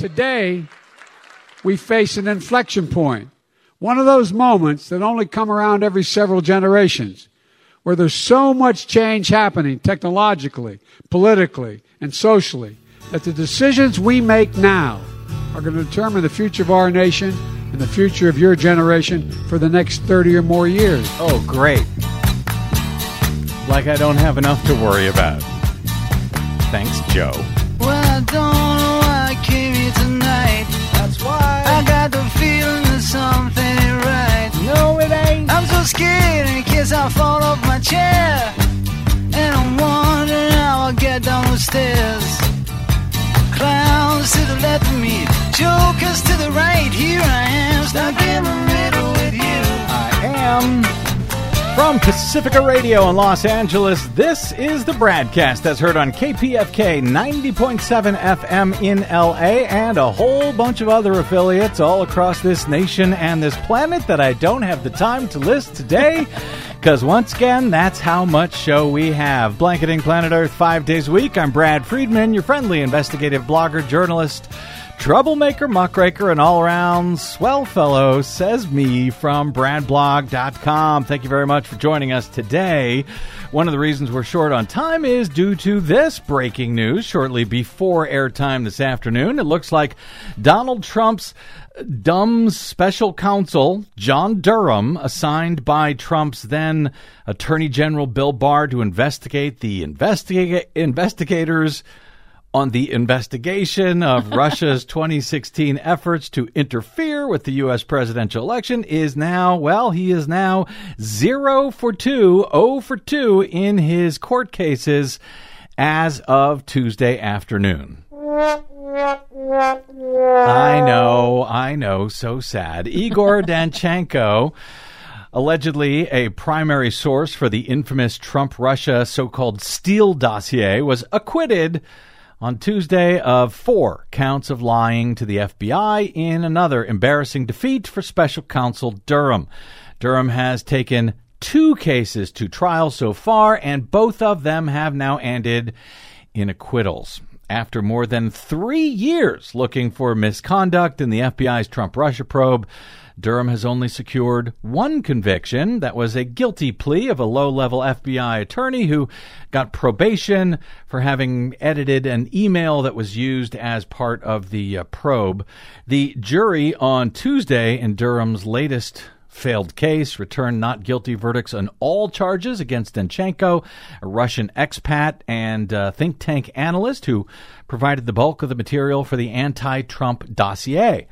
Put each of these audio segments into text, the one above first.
Today, we face an inflection. One of those moments that only come around every several generations, where there's so much change happening technologically, politically, and socially, that the decisions we make now are going to determine the future of our nation and the future of your generation for the next 30 or more years. Oh, great. Like I don't have enough to worry about. Thanks, Joe. Something ain't right. No, it ain't. I'm so scared in case I fall off my chair. And I'm wondering how I'll get down the stairs. Clowns to the left of me, jokers to the right. Here I am, stuck in the middle with you. I am. From Pacifica Radio in Los Angeles, this is the broadcast that's heard on KPFK 90.7 FM in LA and a whole bunch of other affiliates all across this nation and this planet that I don't have the time to list today. Because once again, that's how much show we have. Blanketing Planet Earth five days a week. I'm Brad Friedman, your friendly investigative blogger, journalist, troublemaker, muckraker, and all around swell fellow, says me from BradBlog.com. Thank you very much for joining us today. One of the reasons we're short on time is due to this breaking news shortly before airtime this afternoon. It looks like Donald Trump's dumb special counsel, John Durham, assigned by Trump's then Attorney General Bill Barr to investigate the investiga- investigators on the investigation of Russia's 2016 efforts to interfere with the U.S. presidential election is now, well, he is now zero for two, oh for two in his court cases as of Tuesday afternoon. I know, I know, so sad. Igor Danchenko allegedly a primary source for the infamous Trump Russia so called Steele dossier, was acquitted on Tuesday of four counts of lying to the FBI in another embarrassing defeat for special counsel Durham. Durham has taken two cases to trial so far, and both of them have now ended in acquittals. After more than three years looking for misconduct in the FBI's Trump Russia probe, Durham has only secured one conviction. That was a guilty plea of a low level FBI attorney who got probation for having edited an email that was used as part of the uh, probe. The jury on Tuesday in Durham's latest failed case returned not guilty verdicts on all charges against Danchenko, a Russian expat and uh, think tank analyst who provided the bulk of the material for the anti Trump dossier.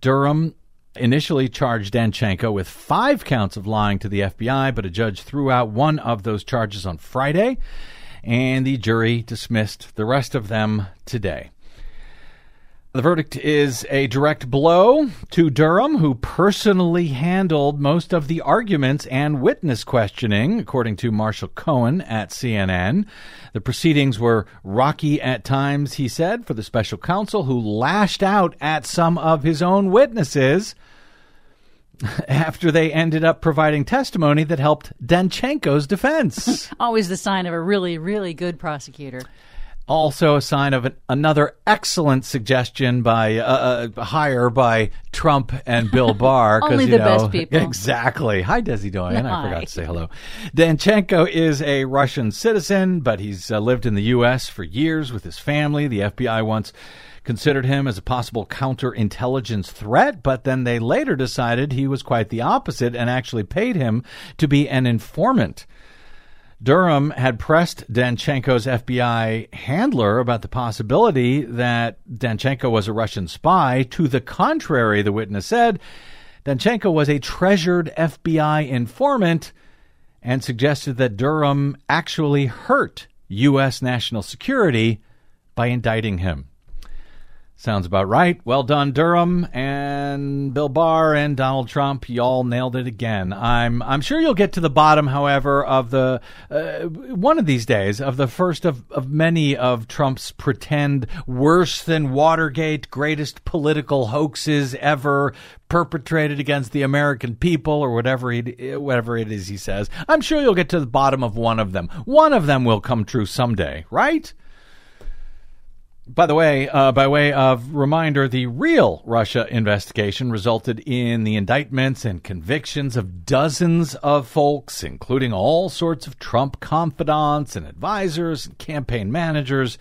Durham initially charged Danchenko with five counts of lying to the FBI, but a judge threw out one of those charges on Friday, and the jury dismissed the rest of them today. The verdict is a direct blow to Durham, who personally handled most of the arguments and witness questioning, according to Marshall Cohen at CNN. The proceedings were rocky at times, he said, for the special counsel, who lashed out at some of his own witnesses after they ended up providing testimony that helped Danchenko's defense. Always the sign of a really, really good prosecutor. Also, a sign of an, another excellent suggestion by uh, uh, hire by Trump and Bill Barr. Only you the know, best people. Exactly. Hi, Desi Doyen. I forgot to say hello. Danchenko is a Russian citizen, but he's uh, lived in the U.S. for years with his family. The FBI once considered him as a possible counterintelligence threat, but then they later decided he was quite the opposite and actually paid him to be an informant. Durham had pressed Danchenko's FBI handler about the possibility that Danchenko was a Russian spy. To the contrary, the witness said, Danchenko was a treasured FBI informant and suggested that Durham actually hurt U.S. national security by indicting him. Sounds about right. Well done, Durham and Bill Barr and Donald Trump. Y'all nailed it again. I'm I'm sure you'll get to the bottom, however, of the uh, one of these days of the first of, of many of Trump's pretend worse than Watergate greatest political hoaxes ever perpetrated against the American people or whatever he whatever it is he says. I'm sure you'll get to the bottom of one of them. One of them will come true someday, right? By the way, uh, by way of reminder, the real Russia investigation resulted in the indictments and convictions of dozens of folks, including all sorts of Trump confidants and advisors and campaign managers,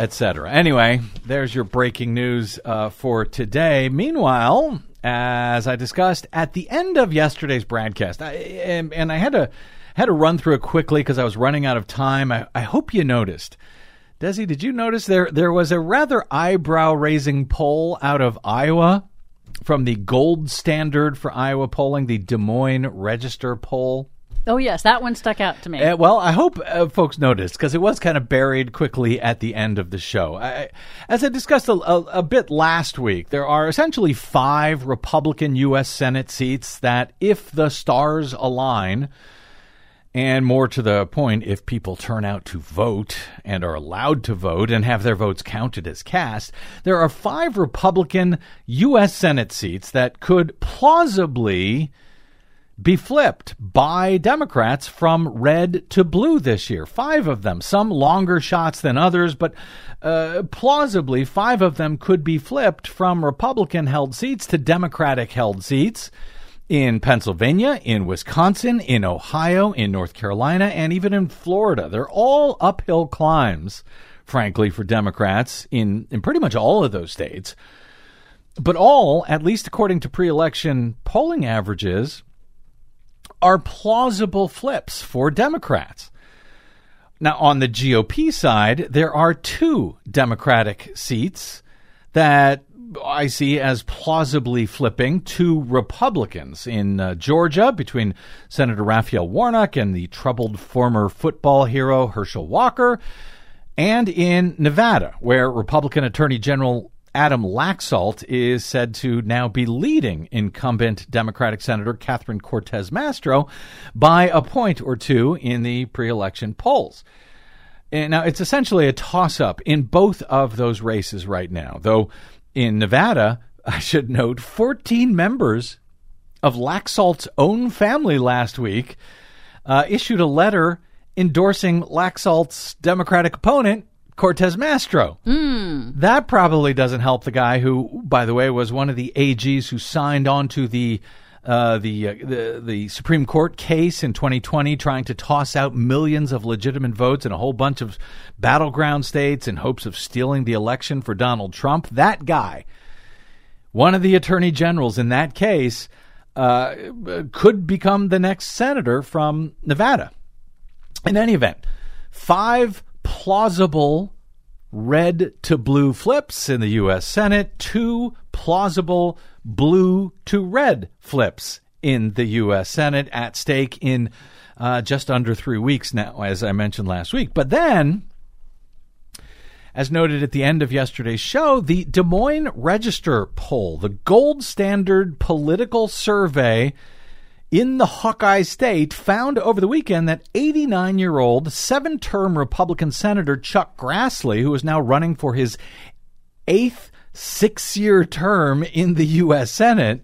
etc. Anyway, there's your breaking news uh, for today. Meanwhile, as I discussed at the end of yesterday's broadcast, I, and, and I had to had to run through it quickly because I was running out of time. I, I hope you noticed Desi, did you notice there there was a rather eyebrow raising poll out of Iowa from the gold standard for Iowa polling, the Des Moines Register poll? Oh yes, that one stuck out to me. Uh, well, I hope uh, folks noticed because it was kind of buried quickly at the end of the show. I, as I discussed a, a, a bit last week, there are essentially five Republican U.S. Senate seats that, if the stars align, and more to the point, if people turn out to vote and are allowed to vote and have their votes counted as cast, there are five Republican U.S. Senate seats that could plausibly be flipped by Democrats from red to blue this year. Five of them, some longer shots than others, but uh, plausibly, five of them could be flipped from Republican held seats to Democratic held seats in Pennsylvania, in Wisconsin, in Ohio, in North Carolina, and even in Florida. They're all uphill climbs, frankly, for Democrats in, in pretty much all of those states. But all, at least according to pre election polling averages, are plausible flips for Democrats. Now, on the GOP side, there are two Democratic seats that I see as plausibly flipping to Republicans in uh, Georgia between Senator Raphael Warnock and the troubled former football hero Herschel Walker, and in Nevada, where Republican Attorney General Adam Laxalt is said to now be leading incumbent Democratic Senator Catherine Cortez Masto by a point or two in the pre election polls. And now, it's essentially a toss up in both of those races right now, though in Nevada, I should note, 14 members of Laxalt's own family last week uh, issued a letter endorsing Laxalt's Democratic opponent, Cortez Masto. Mm. That probably doesn't help the guy who, by the way, was one of the AGs who signed on to the uh, the, uh, the the Supreme Court case in 2020, trying to toss out millions of legitimate votes in a whole bunch of battleground states in hopes of stealing the election for Donald Trump. That guy, one of the attorney generals in that case, uh, could become the next senator from Nevada. In any event, five plausible red to blue flips in the U.S. Senate, two plausible blue to red flips in the U.S. Senate at stake in uh, just under three weeks now, as I mentioned last week. But then, as noted at the end of yesterday's show, the Des Moines Register poll, the gold standard political survey in the Hawkeye State, found over the weekend that 89 year old, seven term Republican Senator Chuck Grassley, who is now running for his eighth six year term in the U.S. Senate.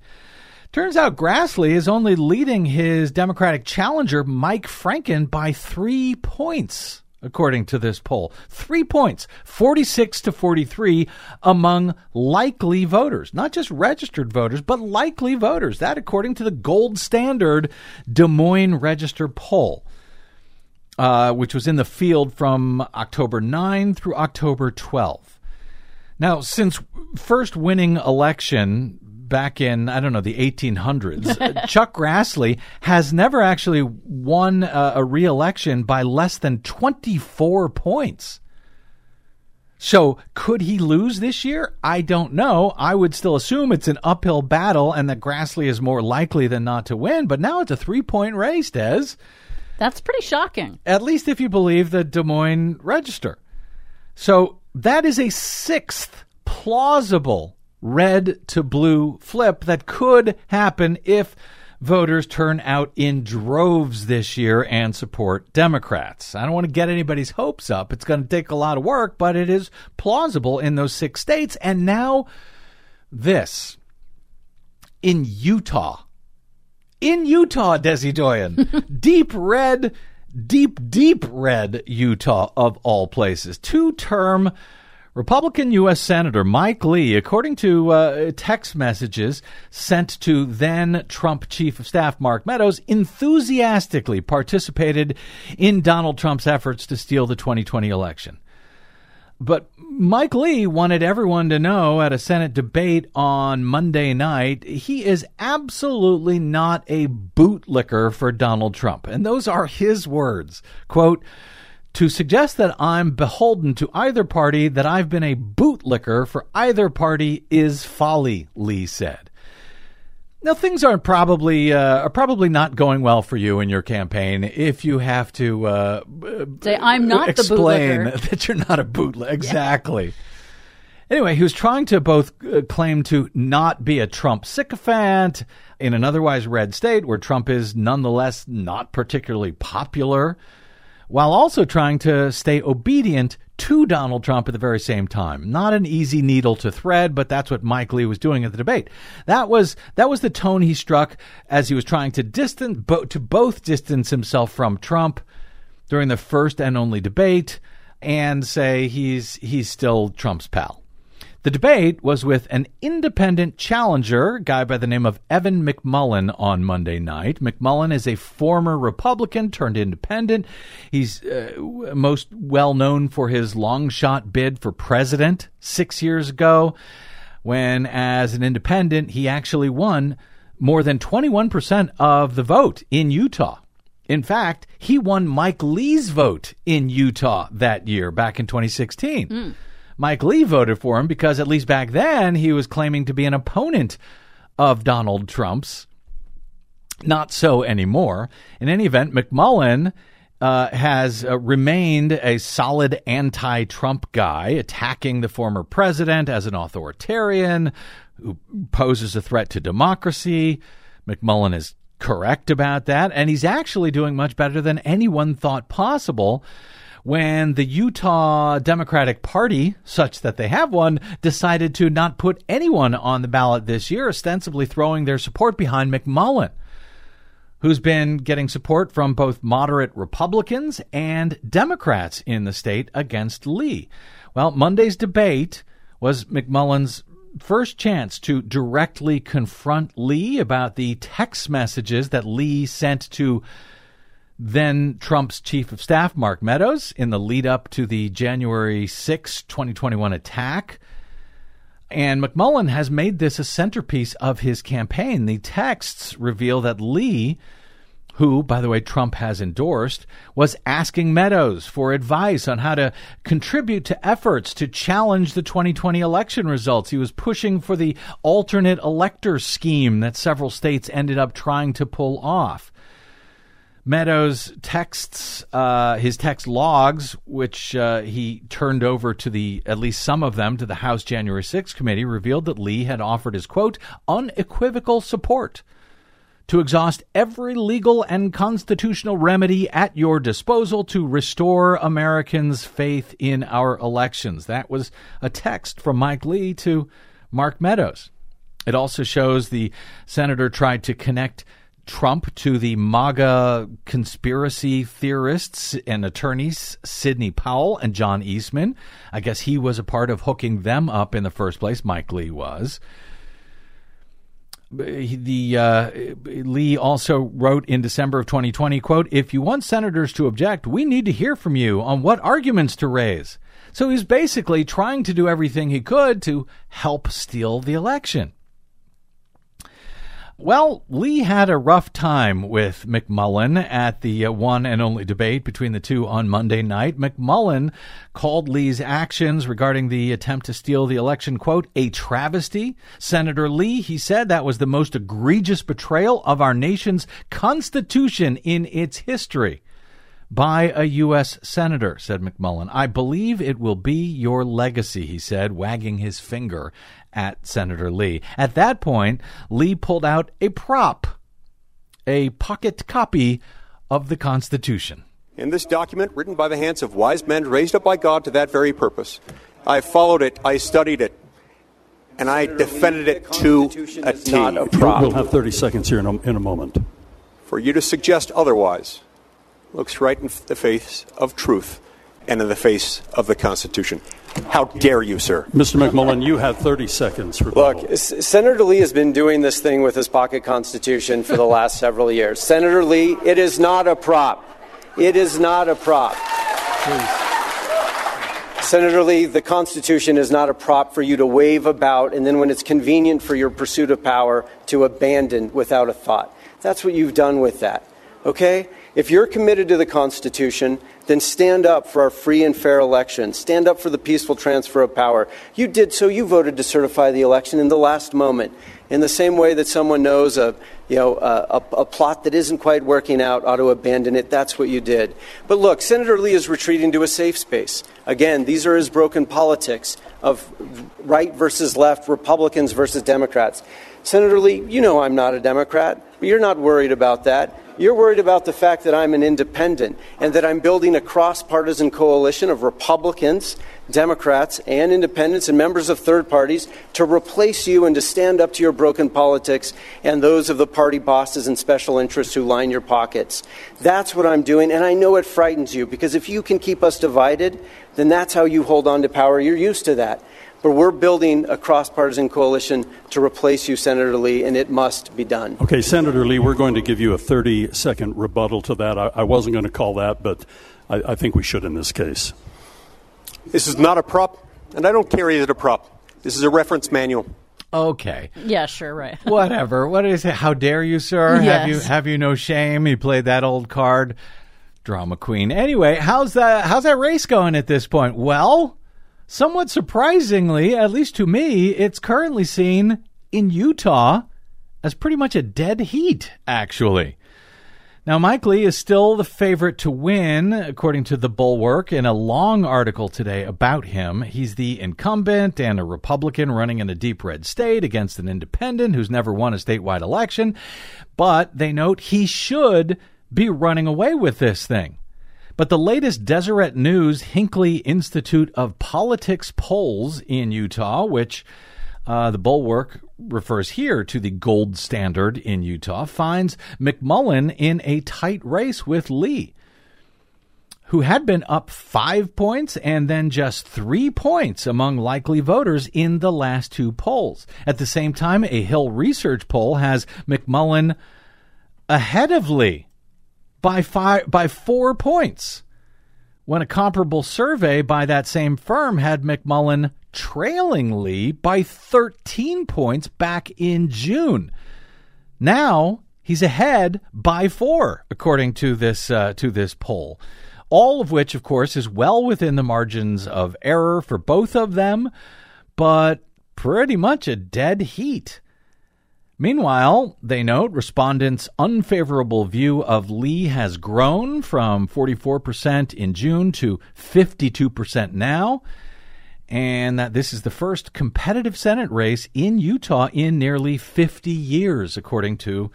Turns out Grassley is only leading his Democratic challenger, Mike Franken, by three points, according to this poll. Three points, 46 to 43 among likely voters, not just registered voters, but likely voters. That, according to the gold standard Des Moines Register poll. Uh, which was in the field from October 9 through October 12. Now, since first winning election back in I don't know the 1800s, Chuck Grassley has never actually won a, a re-election by less than 24 points. So, could he lose this year? I don't know. I would still assume it's an uphill battle and that Grassley is more likely than not to win, but now it's a three point race, Des. That's pretty shocking. At least if you believe the Des Moines Register. So, that is a sixth plausible red to blue flip that could happen if voters turn out in droves this year and support Democrats. I don't want to get anybody's hopes up. It's going to take a lot of work, but it is plausible in those six states. And now, this in Utah. In Utah, Desi Doyen. deep red deep, deep red Utah of all places. Two term Republican U.S. Senator Mike Lee, according to uh, text messages sent to then Trump Chief of Staff Mark Meadows, enthusiastically participated in Donald Trump's efforts to steal the 2020 election. But Mike Lee wanted everyone to know at a Senate debate on Monday night he is absolutely not a bootlicker for Donald Trump. And those are his words. Quote, to suggest that I'm beholden to either party, that I've been a bootlicker for either party is folly, Lee said. Now things are probably uh, are probably not going well for you in your campaign if you have to uh, Say, I'm not the explain that you're not a bootleg. Exactly. Anyway, he was trying to both uh, claim to not be a Trump sycophant in an otherwise red state where Trump is nonetheless not particularly popular, while also trying to stay obedient to Donald Trump at the very same time. Not an easy needle to thread, but that's what Mike Lee was doing at the debate. That was that was the tone he struck as he was trying to distance bo- to both distance himself from Trump during the first and only debate and say he's he's still Trump's pal. The debate was with an independent challenger, a guy by the name of Evan McMullin, on Monday night. McMullin is a former Republican turned independent. He's uh, most well known for his long shot bid for president six years ago, when, as an independent, he actually won more than 21% of the vote in Utah. In fact, he won Mike Lee's vote in Utah that year, back in 2016. Mike Lee voted for him because, at least back then, he was claiming to be an opponent of Donald Trump's. Not so anymore. In any event, McMullin uh, has uh, remained a solid anti Trump guy, attacking the former president as an authoritarian who poses a threat to democracy. McMullin is correct about that, and he's actually doing much better than anyone thought possible when the Utah Democratic Party, such that they have one, decided to not put anyone on the ballot this year, ostensibly throwing their support behind McMullin, who's been getting support from both moderate Republicans and Democrats in the state against Lee. Well, Monday's debate was McMullin's first chance to directly confront Lee about the text messages that Lee sent to then Trump's chief of staff, Mark Meadows, in the lead up to the January 6, 2021 attack. And McMullin has made this a centerpiece of his campaign. The texts reveal that Lee, who, by the way, Trump has endorsed, was asking Meadows for advice on how to contribute to efforts to challenge the 2020 election results. He was pushing for the alternate elector scheme that several states ended up trying to pull off. Meadows texts, uh, his text logs, which uh, he turned over to the, at least some of them, to the House January 6th committee, revealed that Lee had offered his, quote, unequivocal support to exhaust every legal and constitutional remedy at your disposal to restore Americans' faith in our elections. That was a text from Mike Lee to Mark Meadows. It also shows the senator tried to connect Trump to the MAGA conspiracy theorists and attorneys Sidney Powell and John Eastman. I guess he was a part of hooking them up in the first place. Mike Lee was. The uh, Lee also wrote in December of 2020, "quote If you want senators to object, we need to hear from you on what arguments to raise." So he's basically trying to do everything he could to help steal the election. Well, Lee had a rough time with McMullin at the uh, one and only debate between the two on Monday night. McMullin called Lee's actions regarding the attempt to steal the election, quote, a travesty. Senator Lee, he said that was the most egregious betrayal of our nation's Constitution in its history by a U.S. Senator, said McMullin. I believe it will be your legacy, he said, wagging his finger at Senator Lee. At that point, Lee pulled out a prop, a pocket copy of the Constitution. In this document, written by the hands of wise men raised up by God to that very purpose, I followed it, I studied it, and I defended it to a T. Not a prop. We'll have 30 seconds here in a, in a moment. For you to suggest otherwise looks right in the face of truth and in the face of the Constitution. How dare you, sir? Mr. McMullin, you have 30 seconds. Look, S- Senator Lee has been doing this thing with his pocket constitution for the last several years. Senator Lee, it is not a prop. It is not a prop. Senator Lee, the Constitution is not a prop for you to wave about and then, when it's convenient for your pursuit of power, to abandon without a thought. That's what you've done with that. Okay? If you're committed to the Constitution, then stand up for our free and fair election. Stand up for the peaceful transfer of power. You did so. You voted to certify the election in the last moment. In the same way that someone knows a, you know, a, a, a plot that isn't quite working out ought to abandon it, that's what you did. But look, Senator Lee is retreating to a safe space. Again, these are his broken politics of right versus left, Republicans versus Democrats. Senator Lee, you know I'm not a Democrat, but you're not worried about that. You're worried about the fact that I'm an independent and that I'm building a cross partisan coalition of Republicans, Democrats, and independents and members of third parties to replace you and to stand up to your broken politics and those of the party bosses and special interests who line your pockets. That's what I'm doing, and I know it frightens you because if you can keep us divided, then that's how you hold on to power. You're used to that. But we're building a cross partisan coalition to replace you, Senator Lee, and it must be done. Okay, Senator Lee, we're going to give you a 30 second rebuttal to that. I, I wasn't going to call that, but I, I think we should in this case. This is not a prop, and I don't carry it as a prop. This is a reference manual. Okay. Yeah, sure, right. Whatever. What is it? How dare you, sir? Have you have you no shame? You played that old card. Drama queen. Anyway, how's that how's that race going at this point? Well, somewhat surprisingly, at least to me, it's currently seen in Utah as pretty much a dead heat, actually. Now, Mike Lee is still the favorite to win, according to the Bulwark, in a long article today about him. He's the incumbent and a Republican running in a deep red state against an independent who's never won a statewide election. But they note he should be running away with this thing. But the latest Deseret News Hinckley Institute of Politics polls in Utah, which uh, the Bulwark refers here to the gold standard in Utah, finds McMullin in a tight race with Lee, who had been up five points and then just three points among likely voters in the last two polls. At the same time, a Hill Research poll has McMullin ahead of Lee by five by four points when a comparable survey by that same firm had McMullin trailing Lee by 13 points back in June. Now he's ahead by four, according to this uh, to this poll. All of which, of course, is well within the margins of error for both of them, but pretty much a dead heat. Meanwhile, they note respondents' unfavorable view of Lee has grown from 44% in June to 52% now, and that this is the first competitive Senate race in Utah in nearly 50 years, according to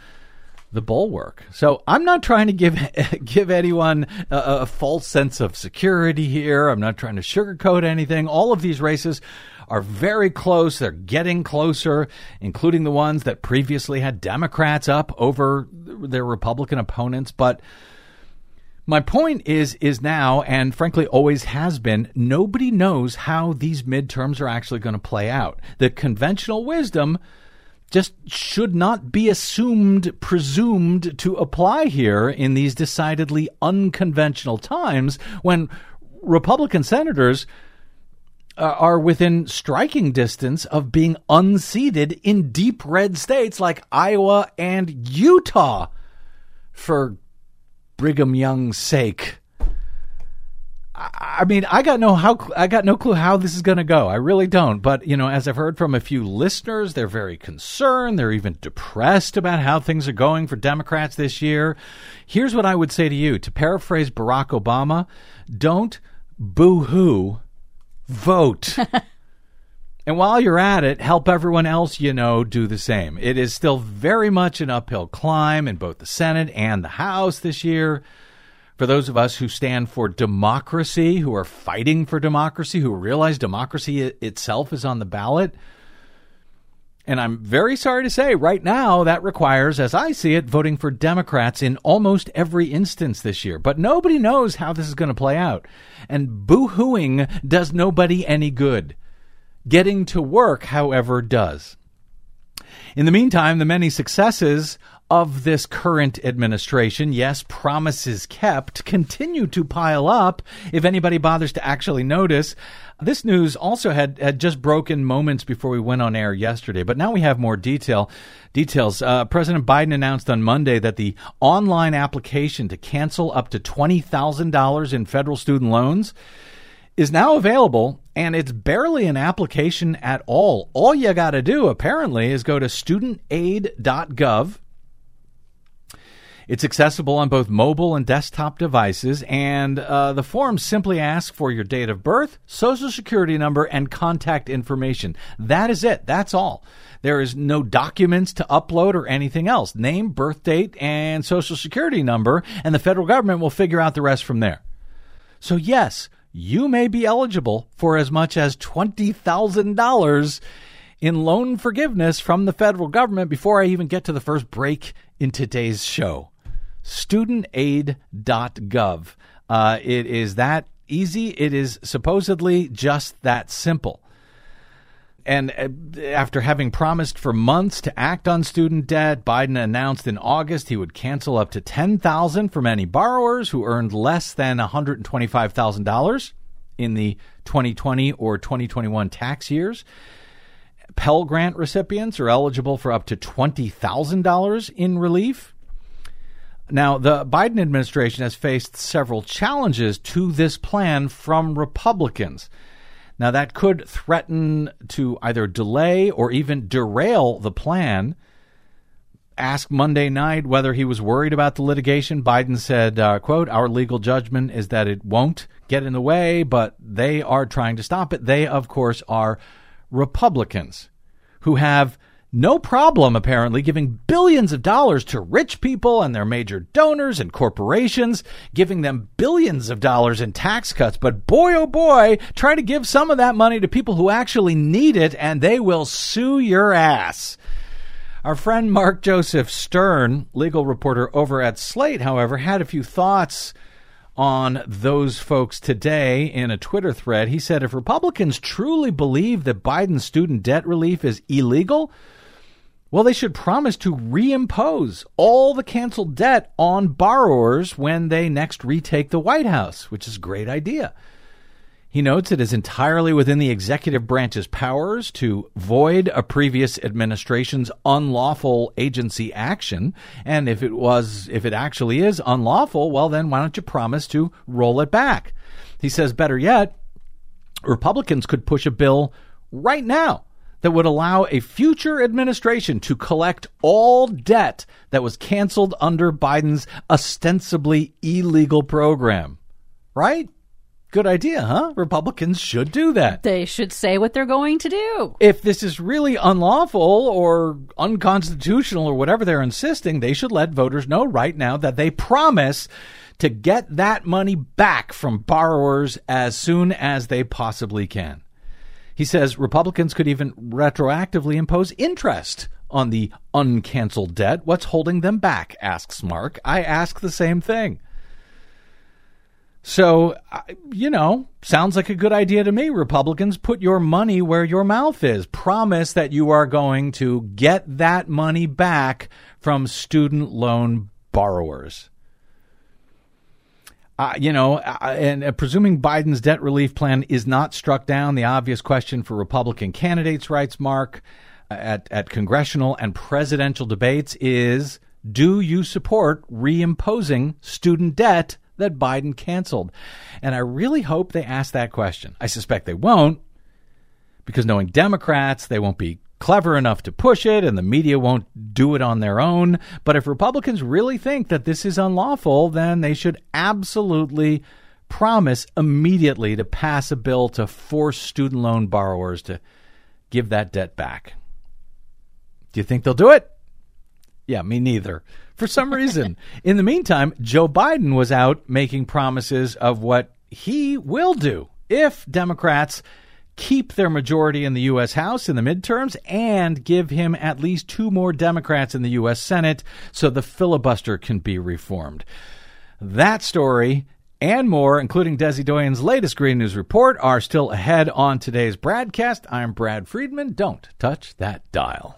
the bulwark. So I'm not trying to give give anyone a, a false sense of security here. I'm not trying to sugarcoat anything. All of these races are very close. They're getting closer, including the ones that previously had Democrats up over their Republican opponents. But my point is is now and frankly always has been nobody knows how these midterms are actually going to play out. The conventional wisdom just should not be assumed, presumed to apply here in these decidedly unconventional times when Republican senators uh, are within striking distance of being unseated in deep red states like Iowa and Utah for Brigham Young's sake. I mean, I got no how I got no clue how this is going to go. I really don't. But you know, as I've heard from a few listeners, they're very concerned. They're even depressed about how things are going for Democrats this year. Here's what I would say to you: to paraphrase Barack Obama, don't boo-hoo, vote. And while you're at it, help everyone else you know do the same. It is still very much an uphill climb in both the Senate and the House this year. For those of us who stand for democracy, who are fighting for democracy, who realize democracy itself is on the ballot. And I'm very sorry to say, right now, that requires, as I see it, voting for Democrats in almost every instance this year. But nobody knows how this is going to play out. And boo hooing does nobody any good. Getting to work, however, does. In the meantime, the many successes of this current administration, yes, promises kept, continue to pile up if anybody bothers to actually notice. This news also had, had just broken moments before we went on air yesterday, but now we have more detail. Details. Uh, President Biden announced on Monday that the online application to cancel up to $20,000 in federal student loans is now available and it's barely an application at all. All you got to do apparently is go to studentaid.gov it's accessible on both mobile and desktop devices, and uh, the forms simply ask for your date of birth, social security number, and contact information. That is it. That's all. There is no documents to upload or anything else. Name, birth date, and social security number, and the federal government will figure out the rest from there. So, yes, you may be eligible for as much as $20,000 in loan forgiveness from the federal government before I even get to the first break in today's show studentaid.gov. Uh, it is that easy. It is supposedly just that simple. And uh, after having promised for months to act on student debt, Biden announced in August he would cancel up to 10,000 from any borrowers who earned less than $125,000 in the 2020 or 2021 tax years. Pell Grant recipients are eligible for up to $20,000 in relief. Now, the Biden administration has faced several challenges to this plan from Republicans. Now, that could threaten to either delay or even derail the plan. Asked Monday night whether he was worried about the litigation, Biden said, uh, quote, our legal judgment is that it won't get in the way, but they are trying to stop it. They, of course, are Republicans who have no problem, apparently, giving billions of dollars to rich people and their major donors and corporations, giving them billions of dollars in tax cuts. But boy, oh boy, try to give some of that money to people who actually need it, and they will sue your ass. Our friend Mark Joseph Stern, legal reporter over at Slate, however, had a few thoughts on those folks today in a Twitter thread. He said if Republicans truly believe that Biden's student debt relief is illegal, well, they should promise to reimpose all the canceled debt on borrowers when they next retake the White House, which is a great idea. He notes it is entirely within the executive branch's powers to void a previous administration's unlawful agency action. And if it was, if it actually is unlawful, well, then why don't you promise to roll it back? He says, better yet, Republicans could push a bill right now that would allow a future administration to collect all debt that was canceled under Biden's ostensibly illegal program. Right? Good idea, huh? Republicans should do that. They should say what they're going to do. If this is really unlawful or unconstitutional or whatever they're insisting, they should let voters know right now that they promise to get that money back from borrowers as soon as they possibly can. He says Republicans could even retroactively impose interest on the uncanceled debt. What's holding them back? asks Mark. I ask the same thing. So, you know, sounds like a good idea to me. Republicans, put your money where your mouth is. Promise that you are going to get that money back from student loan borrowers. Uh, you know, uh, and uh, presuming Biden's debt relief plan is not struck down, the obvious question for Republican candidates, writes Mark, uh, at, at congressional and presidential debates is do you support reimposing student debt that Biden canceled? And I really hope they ask that question. I suspect they won't, because knowing Democrats, they won't be clever enough to push it and the media won't do it on their own. But if Republicans really think that this is unlawful, then they should absolutely promise immediately to pass a bill to force student loan borrowers to give that debt back. Do you think they'll do it? Yeah, me neither. For some reason. In the meantime, Joe Biden was out making promises of what he will do if Democrats keep their majority in the U.S. House in the midterms and give him at least two more Democrats in the U.S. Senate so the filibuster can be reformed. That story and more, including Desi Doyen's latest Green News report, are still ahead on today's broadcast. I'm Brad Friedman. Don't touch that dial.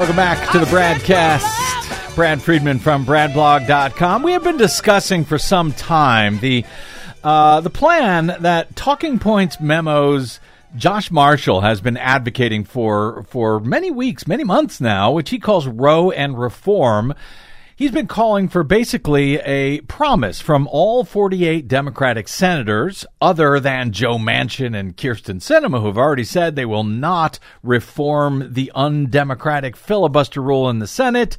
Welcome back to the broadcast. Brad Friedman from BradBlog.com. We have been discussing for some time the uh, the plan that Talking Points memos. Josh Marshall has been advocating for for many weeks, many months now, which he calls Roe and Reform. He's been calling for basically a promise from all 48 Democratic senators, other than Joe Manchin and Kyrsten Sinema, who have already said they will not reform the undemocratic filibuster rule in the Senate,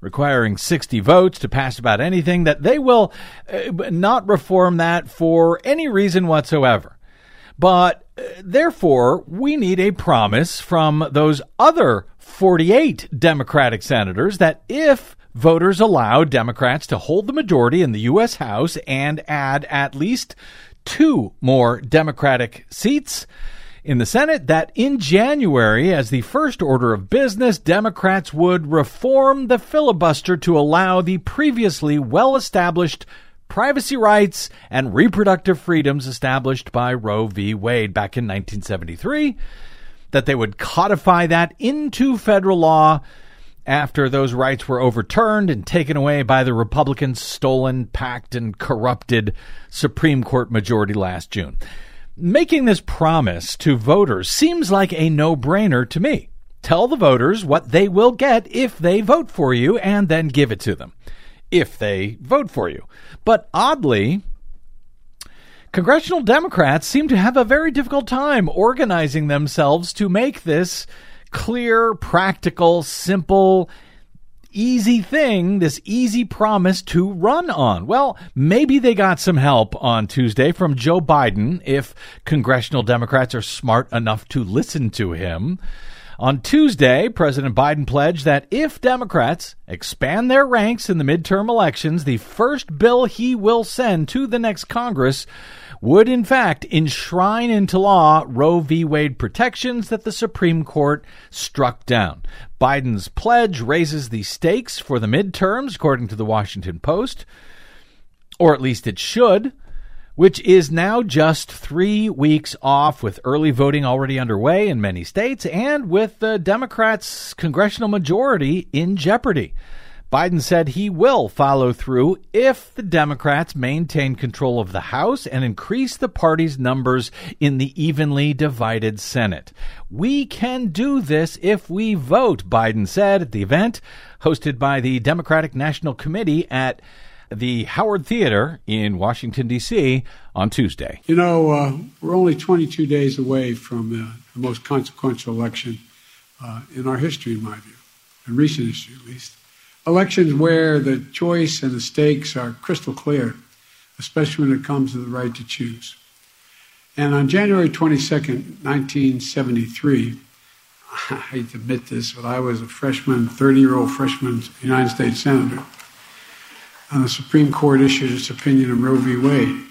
requiring 60 votes to pass about anything, that they will uh, not reform that for any reason whatsoever. But uh, therefore, we need a promise from those other 48 Democratic senators that if voters allow Democrats to hold the majority in the U.S. House and add at least two more Democratic seats in the Senate that in January, as the first order of business, Democrats would reform the filibuster to allow the previously well established privacy rights and reproductive freedoms established by Roe v. Wade back in 1973, that they would codify that into federal law after those rights were overturned and taken away by the Republicans' stolen, packed, and corrupted Supreme Court majority last June. Making this promise to voters seems like a no brainer to me. Tell the voters what they will get if they vote for you and then give it to them. If they vote for you. But oddly, congressional Democrats seem to have a very difficult time organizing themselves to make this clear, practical, simple, easy thing, this easy promise to run on. Well, maybe they got some help on Tuesday from Joe Biden if congressional Democrats are smart enough to listen to him. On Tuesday, President Biden pledged that if Democrats expand their ranks in the midterm elections, the first bill he will send to the next Congress would in fact enshrine into law Roe v. Wade protections that the Supreme Court struck down. Biden's pledge raises the stakes for the midterms, according to the Washington Post, or at least it should, which is now just three weeks off with early voting already underway in many states and with the Democrats' congressional majority in jeopardy. Biden said he will follow through if the Democrats maintain control of the House and increase the party's numbers in the evenly divided Senate. We can do this if we vote, Biden said at the event hosted by the Democratic National Committee at the Howard Theater in Washington, D.C. on Tuesday. You know, uh, we're only 22 days away from uh, the most consequential election uh, in our history, in my view, in recent history at least elections where the choice and the stakes are crystal clear, especially when it comes to the right to choose. And on January 22nd, 1973, I hate to admit this, but I was a freshman, 30 year old freshman United States Senator. And the Supreme Court issued its opinion in Roe v. Wade,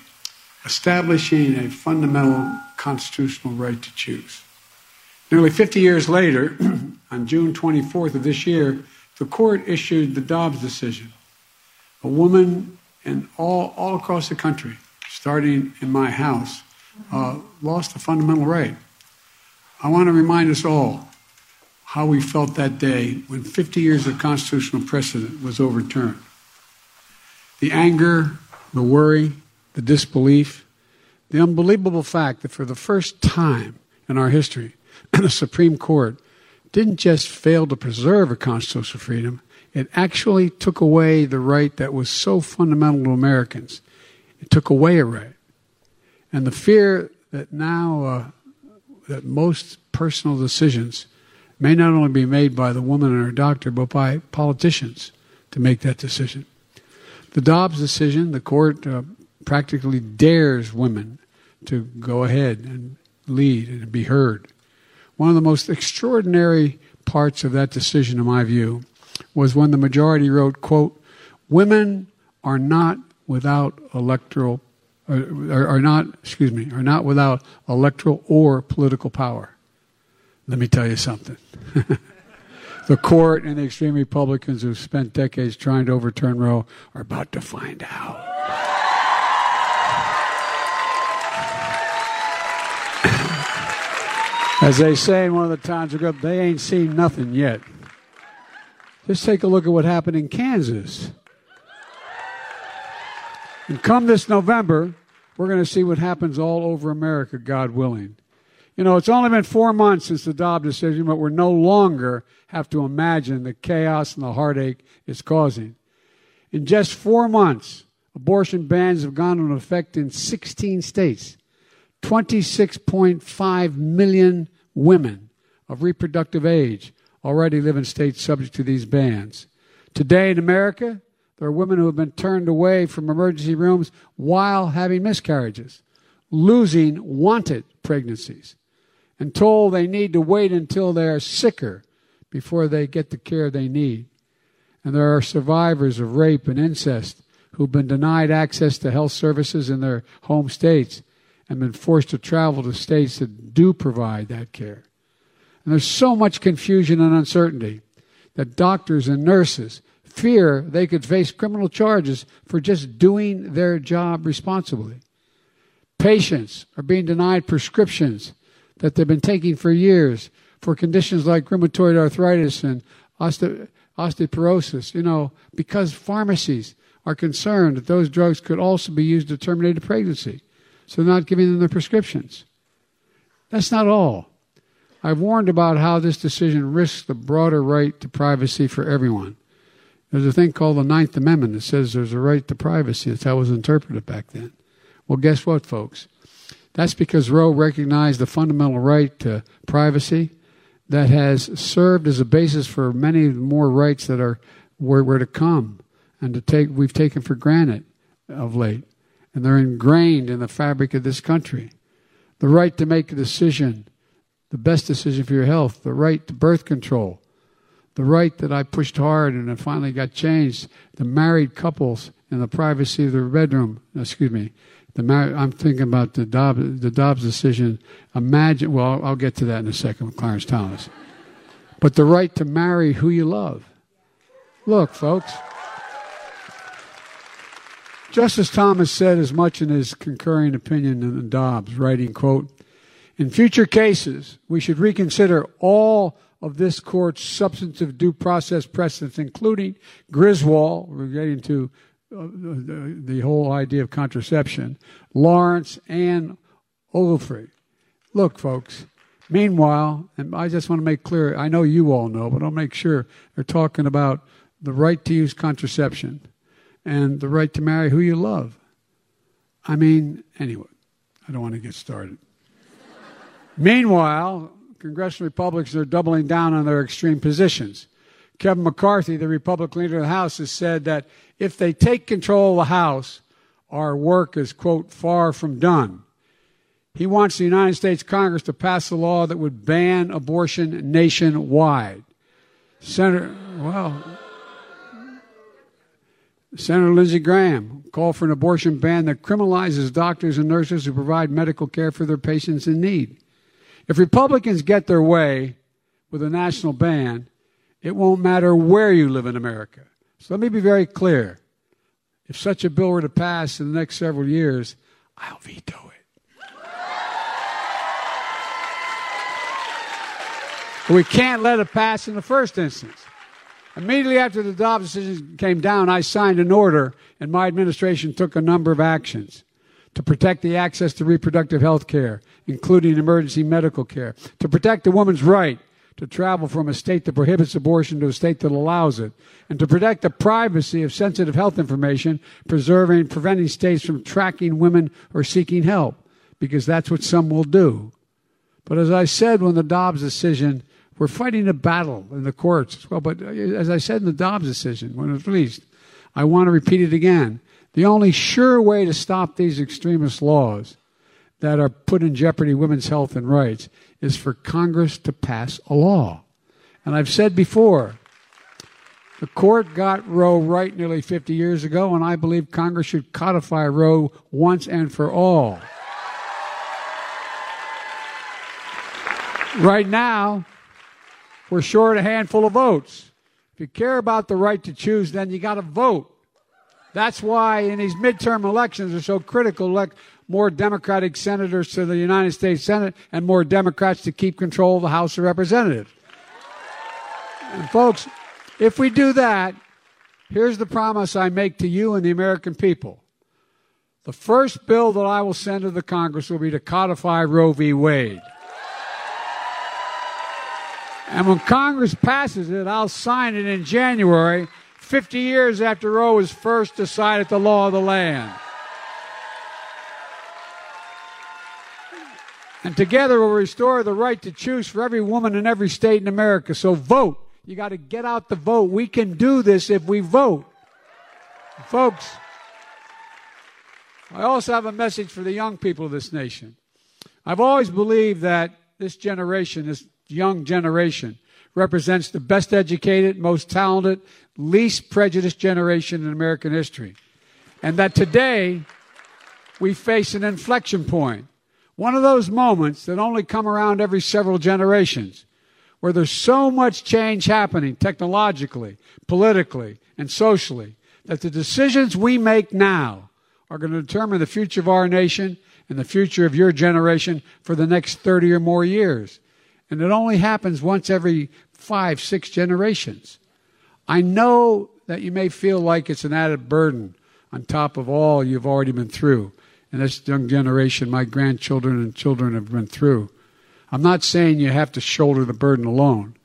establishing a fundamental constitutional right to choose. Nearly 50 years later, on June 24th of this year, the court issued the Dobbs decision. A woman and all, all across the country, starting in my house, uh, lost a fundamental right. I want to remind us all how we felt that day when 50 years of constitutional precedent was overturned. The anger, the worry, the disbelief, the unbelievable fact that for the first time in our history, the Supreme Court didn't just fail to preserve a constitutional freedom, it actually took away the right that was so fundamental to Americans. It took away a right. And the fear that now uh, that most personal decisions may not only be made by the woman and her doctor, but by politicians to make that decision. The Dobbs decision, the court uh, practically dares women to go ahead and lead and be heard. One of the most extraordinary parts of that decision, in my view, was when the majority wrote, quote, women are not without electoral uh, are, are not excuse me are not without electoral or political power. Let me tell you something. The court and the extreme republicans who've spent decades trying to overturn roe are about to find out as they say in one of the towns ago they ain't seen nothing yet just take a look at what happened in kansas and come this November, we're going to see what happens all over America, God willing. You know, it's only been four months since the Dobbs decision, but we're no longer have to imagine the chaos and the heartache it's causing. In just four months, abortion bans have gone into effect in 16 states. 26.5 million women of reproductive age already live in states subject to these bans. Today in America, there are women who have been turned away from emergency rooms while having miscarriages, losing wanted pregnancies, and told they need to wait until they are sicker before they get the care they need. And there are survivors of rape and incest who've been denied access to health services in their home states and been forced to travel to states that do provide that care. And there's so much confusion and uncertainty that doctors and nurses fear they could face criminal charges for just doing their job responsibly. Patients are being denied prescriptions that they've been taking for years for conditions like rheumatoid arthritis and oste- osteoporosis, you know, because pharmacies are concerned that those drugs could also be used to terminate a pregnancy. So they're not giving them the prescriptions. That's not all. I've warned about how this decision risks the broader right to privacy for everyone. There's a thing called the Ninth Amendment that says there's a right to privacy. That's how it was interpreted back then. Well, guess what, folks? That's because Roe recognized the fundamental right to privacy that has served as a basis for many more rights that are were, were to come and to take we've taken for granted of late. And they're ingrained in the fabric of this country. The right to make a decision, the best decision for your health, the right to birth control, the right that I pushed hard and it finally got changed. The married couples in the privacy of their bedroom. Excuse me. The mar- I'm thinking about the Dobbs, the Dobbs decision. Imagine. Well, I'll, get to that in a second with Clarence Thomas. But the right to marry who you love. Look, folks. Justice Thomas said as much in his concurring opinion in Dobbs, writing, quote, In future cases, we should reconsider all of this court's substantive due process precedents, including Griswold, getting to uh, the, the, whole idea of contraception, Lawrence, and Obergefell. Look, folks, meanwhile, and I just want to make clear, I know you all know, but I'll make sure they're talking about the right to use contraception and the right to marry who you love. I mean, anyway, I don't want to get started. Meanwhile, congressional Republicans are doubling down on their extreme positions. Kevin McCarthy, the Republican leader of the House, has said that if they take control of the House, our work is, quote, far from done. He wants the United States Congress to pass a law that would ban abortion nationwide. Senator, well, Senator Lindsey Graham called for an abortion ban that criminalizes doctors and nurses who provide medical care for their patients in need. If Republicans get their way with a national ban, it won't matter where you live in America. So let me be very clear. If such a bill were to pass in the next several years, I'll veto it. We can't let it pass in the first instance. Immediately after the Dobbs decision came down, I signed an order, and my administration took a number of actions. to protect the access to reproductive health care, including emergency medical care, to protect the woman's right to travel from a state that prohibits abortion to a state that allows it, and to protect the privacy of sensitive health information, preserving, preventing states from tracking women or seeking help, because that's what some will do. But as I said when the Dobbs decision, we're fighting a battle in the courts as well. But uh, as I said in the Dobbs decision, when it was released, I want to repeat it again. The only sure way to stop these extremist laws that are put in jeopardy women's health and rights is for Congress to pass a law. And I've said before, the court got Roe right nearly 50 years ago, and I believe Congress should codify Roe once and for all. Right now, we're short a handful of votes. If you care about the right to choose, then you got to vote. That's why in these midterm elections are so critical. Elect more Democratic senators to the United States Senate and more Democrats to keep control of the House of Representatives. And folks, if we do that, here's the promise I make to you and the American people. The first bill that I will send to the Congress will be to codify Roe v. Wade. And when Congress passes it, I'll sign it in January, 50 years after Roe was first decided the law of the land. And together we'll restore the right to choose for every woman in every state in America. So vote. You got to get out the vote. We can do this if we vote. Folks, I also have a message for the young people of this nation. I've always believed that this generation, this young generation, represents the best educated, most talented, least prejudiced generation in American history. And that today we face an inflection. One of those moments that only come around every several generations, where there's so much change happening technologically, politically, and socially, that the decisions we make now are going to determine the future of our nation and the future of your generation for the next 30 or more years. And it only happens once every five, six generations. I know that you may feel like it's an added burden on top of all you've already been through and this young generation, my grandchildren and children have been through. I'm not saying you have to shoulder the burden alone.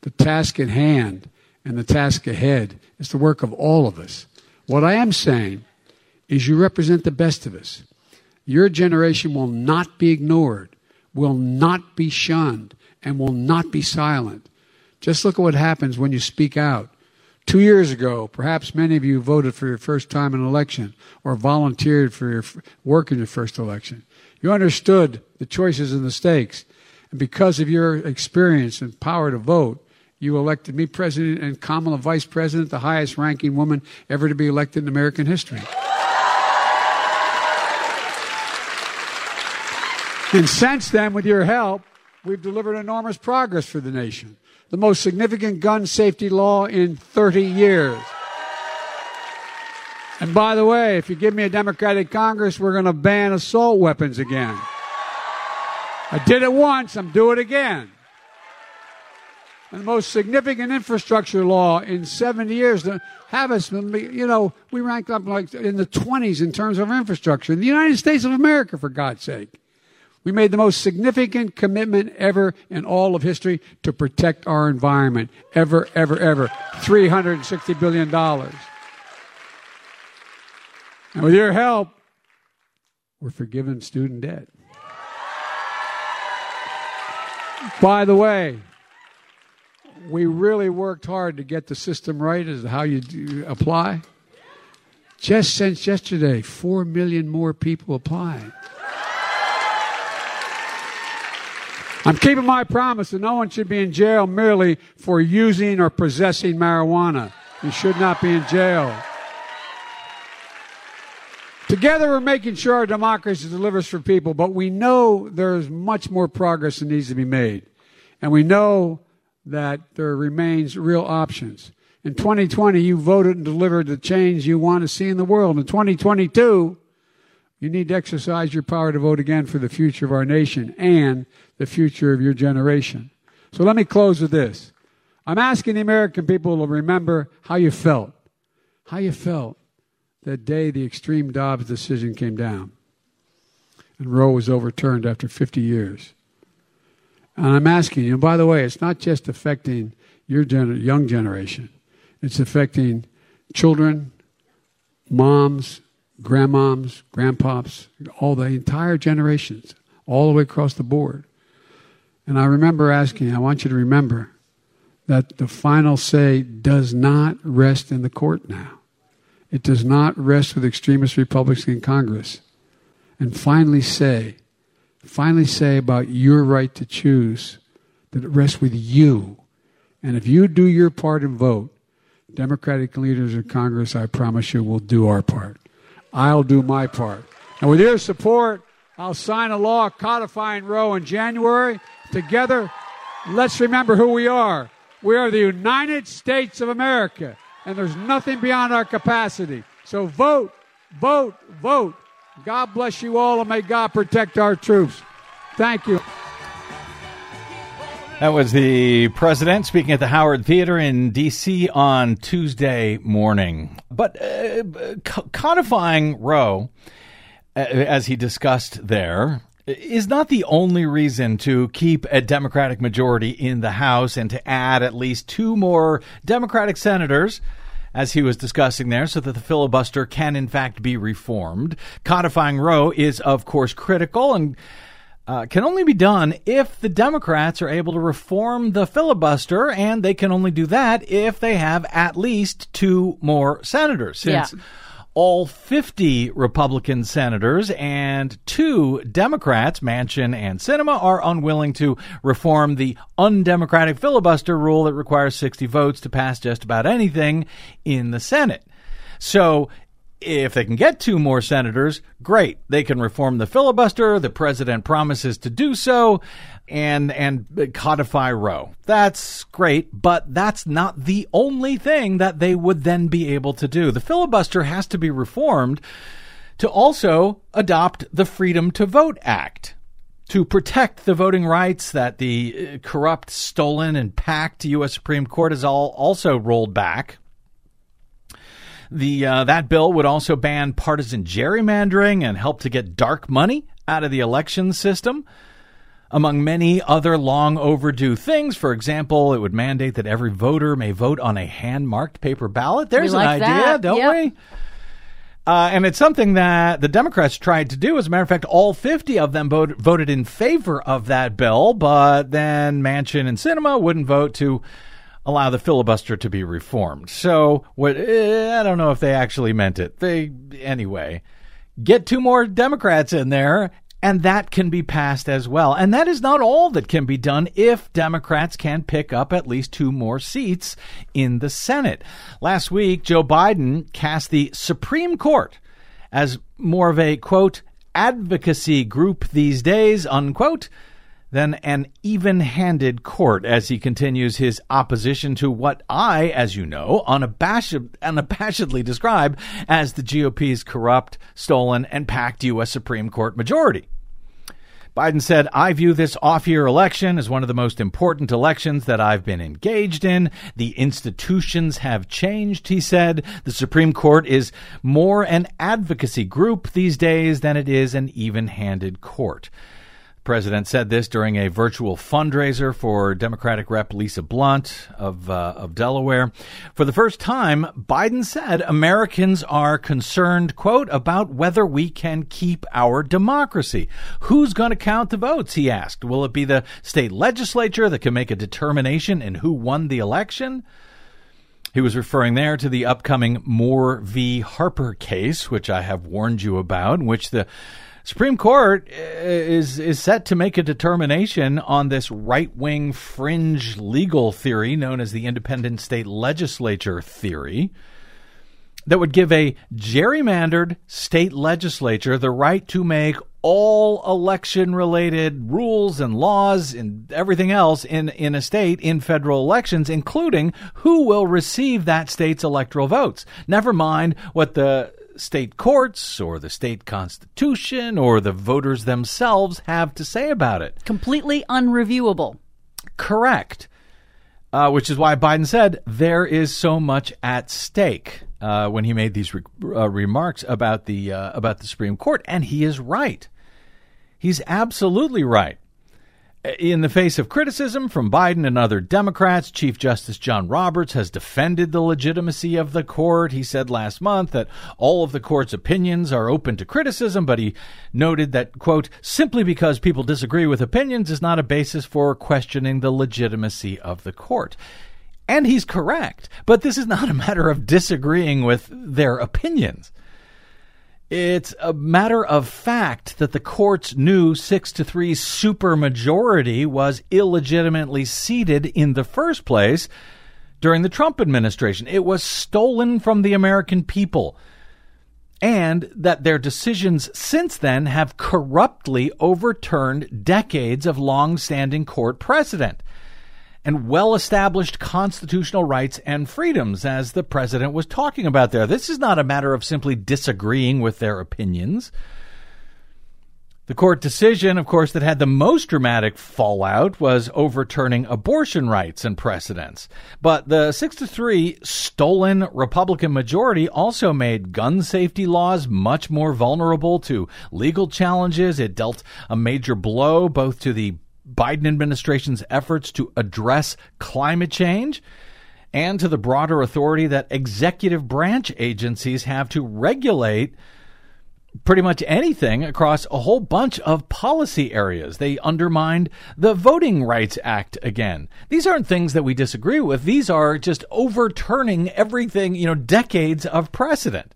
The task at hand and the task ahead is the work of all of us. What I am saying is you represent the best of us. Your generation will not be ignored, will not be shunned, and will not be silent. Just look at what happens when you speak out. Two years ago, perhaps many of you voted for your first time in an election or volunteered for your work in your first election. You understood the choices and the stakes. And because of your experience and power to vote, you elected me president and Kamala vice president, the highest ranking woman ever to be elected in American history. And since then, with your help, we've delivered enormous progress for the nation the most significant gun safety law in 30 years. And by the way, if you give me a Democratic Congress, we're going to ban assault weapons again. I did it once, I'm doing it again. And the most significant infrastructure law in 70 years have us, you know, we rank up like in the 20s in terms of infrastructure in the United States of America, for God's sake. We made the most significant commitment ever in all of history to protect our environment. Ever, ever, ever. $360 billion. And with your help, we're forgiving student debt. By the way, we really worked hard to get the system right as to how you apply. Just since yesterday, 4 million more people applied. I'm keeping my promise that no one should be in jail merely for using or possessing marijuana. You should not be in jail. Together, we're making sure our democracy delivers for people, but we know there's much more progress that needs to be made. And we know that there remains real options. In 2020, you voted and delivered the change you want to see in the world. In 2022, you need to exercise your power to vote again for the future of our nation and the future of your generation. So let me close with this. I'm asking the American people to remember how you felt. How you felt that day the extreme Dobbs decision came down. and Roe was overturned after 50 years. And I'm asking you, and by the way, it's not just affecting your gener- young generation, it's affecting children, moms, grandmoms, grandpops, all the entire generations, all the way across the board. And I remember asking, I want you to remember that the final say does not rest in the court now. It does not rest with extremist Republicans in Congress. And finally say, finally say about your right to choose that it rests with you. And if you do your part and vote, Democratic leaders in Congress, I promise you, will do our part. I'll do my part. And with your support, I'll sign a law codifying Roe in January. Together, let's remember who we are. We are the United States of America, and there's nothing beyond our capacity. So vote, vote, vote. God bless you all, and may God protect our troops. Thank you. That was the president speaking at the Howard Theater in D.C. on Tuesday morning. But uh, codifying Roe, uh, as he discussed there, is not the only reason to keep a Democratic majority in the House and to add at least two more Democratic senators as he was discussing there, so that the filibuster can in fact be reformed. Codifying Roe is, of course, critical and uh, can only be done if the Democrats are able to reform the filibuster, and they can only do that if they have at least two more senators. Since Yeah. all 50 Republican senators and two Democrats, Manchin and Sinema, are unwilling to reform the undemocratic filibuster rule that requires 60 votes to pass just about anything in the Senate. So if they can get two more senators, great. They can reform the filibuster. The president promises to do so and and codify Roe. That's great, but that's not the only thing that they would then be able to do. The filibuster has to be reformed to also adopt the Freedom to Vote Act to protect the voting rights that the uh, corrupt, stolen, and packed U.S. Supreme Court has all also rolled back. The uh, that bill would also ban partisan gerrymandering and help to get dark money out of the election system. Among many other long overdue things, for example, it would mandate that every voter may vote on a hand marked paper ballot. There's like an idea, that. don't Yep. we? Uh, and it's something that the Democrats tried to do. As a matter of fact, all 50 of them vote, voted in favor of that bill, but then Manchin and Sinema wouldn't vote to allow the filibuster to be reformed. So, what eh, I don't know if they actually meant it. They anyway get two more Democrats in there. And that can be passed as well. And that is not all that can be done if Democrats can pick up at least two more seats in the Senate. Last week, Joe Biden cast the Supreme Court as more of a quote advocacy group these days unquote than an even handed court as he continues his opposition to what I, as you know, unabashed, unabashedly describe as the GOP's corrupt, stolen, and packed U.S. Supreme Court majority. Biden said, I view this off year election as one of the most important elections that I've been engaged in. The institutions have changed, he said. The Supreme Court is more an advocacy group these days than it is an even handed court. President said this during a virtual fundraiser for Democratic Rep Lisa Blunt of uh, of Delaware. For the first time, Biden said Americans are concerned, quote, about whether we can keep our democracy. Who's going to count the votes? He asked. Will it be the state legislature that can make a determination in who won the election? He was referring there to the upcoming Moore v. Harper case, which I have warned you about, in which the Supreme Court uh, is is set to make a determination on this right wing fringe legal theory known as the independent state legislature theory that would give a gerrymandered state legislature the right to make all election related rules and laws and everything else in, in a state in federal elections, including who will receive that state's electoral votes. Never mind what the state courts or the state constitution or the voters themselves have to say about it. Completely unreviewable. Correct. Uh, which is why Biden said there is so much at stake uh, when he made these re- uh, remarks about the uh, about the Supreme Court, and he is right. He's absolutely right. In the face of criticism from Biden and other Democrats, Chief Justice John Roberts has defended the legitimacy of the court. He said last month that all of the court's opinions are open to criticism, but he noted that, quote, simply because people disagree with opinions is not a basis for questioning the legitimacy of the court. And he's correct, but this is not a matter of disagreeing with their opinions. It's a matter of fact that the court's new 6 to 3 supermajority was illegitimately seated in the first place during the Trump administration. It was stolen from the American people. And that their decisions since then have corruptly overturned decades of long standing court precedent and well established constitutional rights and freedoms, as the president was talking about there. This is not a matter of simply disagreeing with their opinions. The court decision, of course, that had the most dramatic fallout was overturning abortion rights and precedents. But the 6 to 3 stolen Republican majority also made gun safety laws much more vulnerable to legal challenges. It dealt a major blow both to the Biden administration's efforts to address climate change and to the broader authority that executive branch agencies have to regulate pretty much anything across a whole bunch of policy areas. They undermined the Voting Rights Act again. These aren't things that we disagree with. These are just overturning everything, you know, decades of precedent.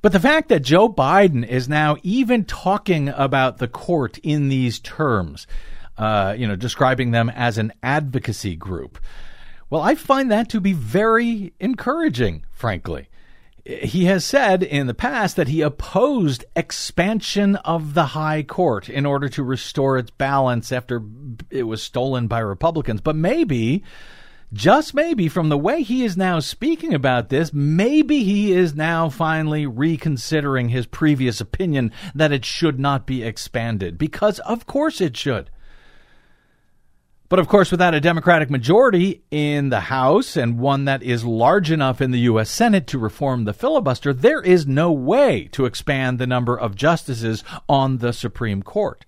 But the fact that Joe Biden is now even talking about the court in these terms, uh, you know, describing them as an advocacy group, well, I find that to be very encouraging, frankly. He has said in the past that he opposed expansion of the high court in order to restore its balance after it was stolen by Republicans. But maybe just maybe from the way he is now speaking about this, maybe he is now finally reconsidering his previous opinion that it should not be expanded, because of course it should. But of course, without a Democratic majority in the House and one that is large enough in the U.S. Senate to reform the filibuster, there is no way to expand the number of justices on the Supreme Court.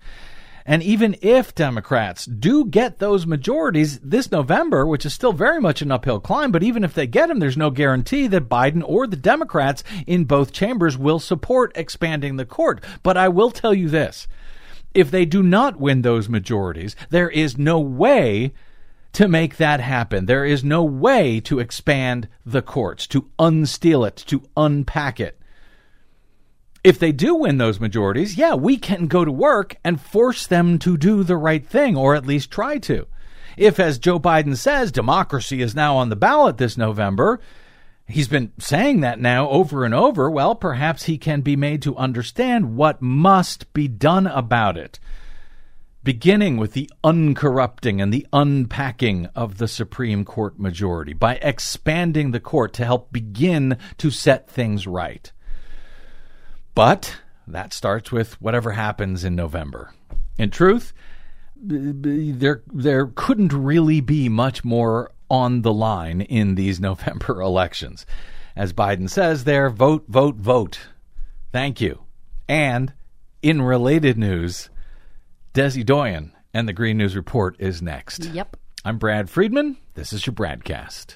And even if Democrats do get those majorities this November, which is still very much an uphill climb, but even if they get them, there's no guarantee that Biden or the Democrats in both chambers will support expanding the court. But I will tell you this if they do not win those majorities, there is no way to make that happen. There is no way to expand the courts, to unsteal it, to unpack it if they do win those majorities, yeah, we can go to work and force them to do the right thing, or at least try to. If, as Joe Biden says, democracy is now on the ballot this November, he's been saying that now over and over, well, perhaps he can be made to understand what must be done about it. Beginning with the uncorrupting and the unpacking of the Supreme Court majority by expanding the court to help begin to set things right. But that starts with whatever happens in November. In truth, there there couldn't really be much more on the line in these November elections. As Biden says there, vote, vote, vote. Thank you. And in related news, Desi Doyen and the Green News Report is next. Yep. I'm Brad Friedman. This is your BradCast.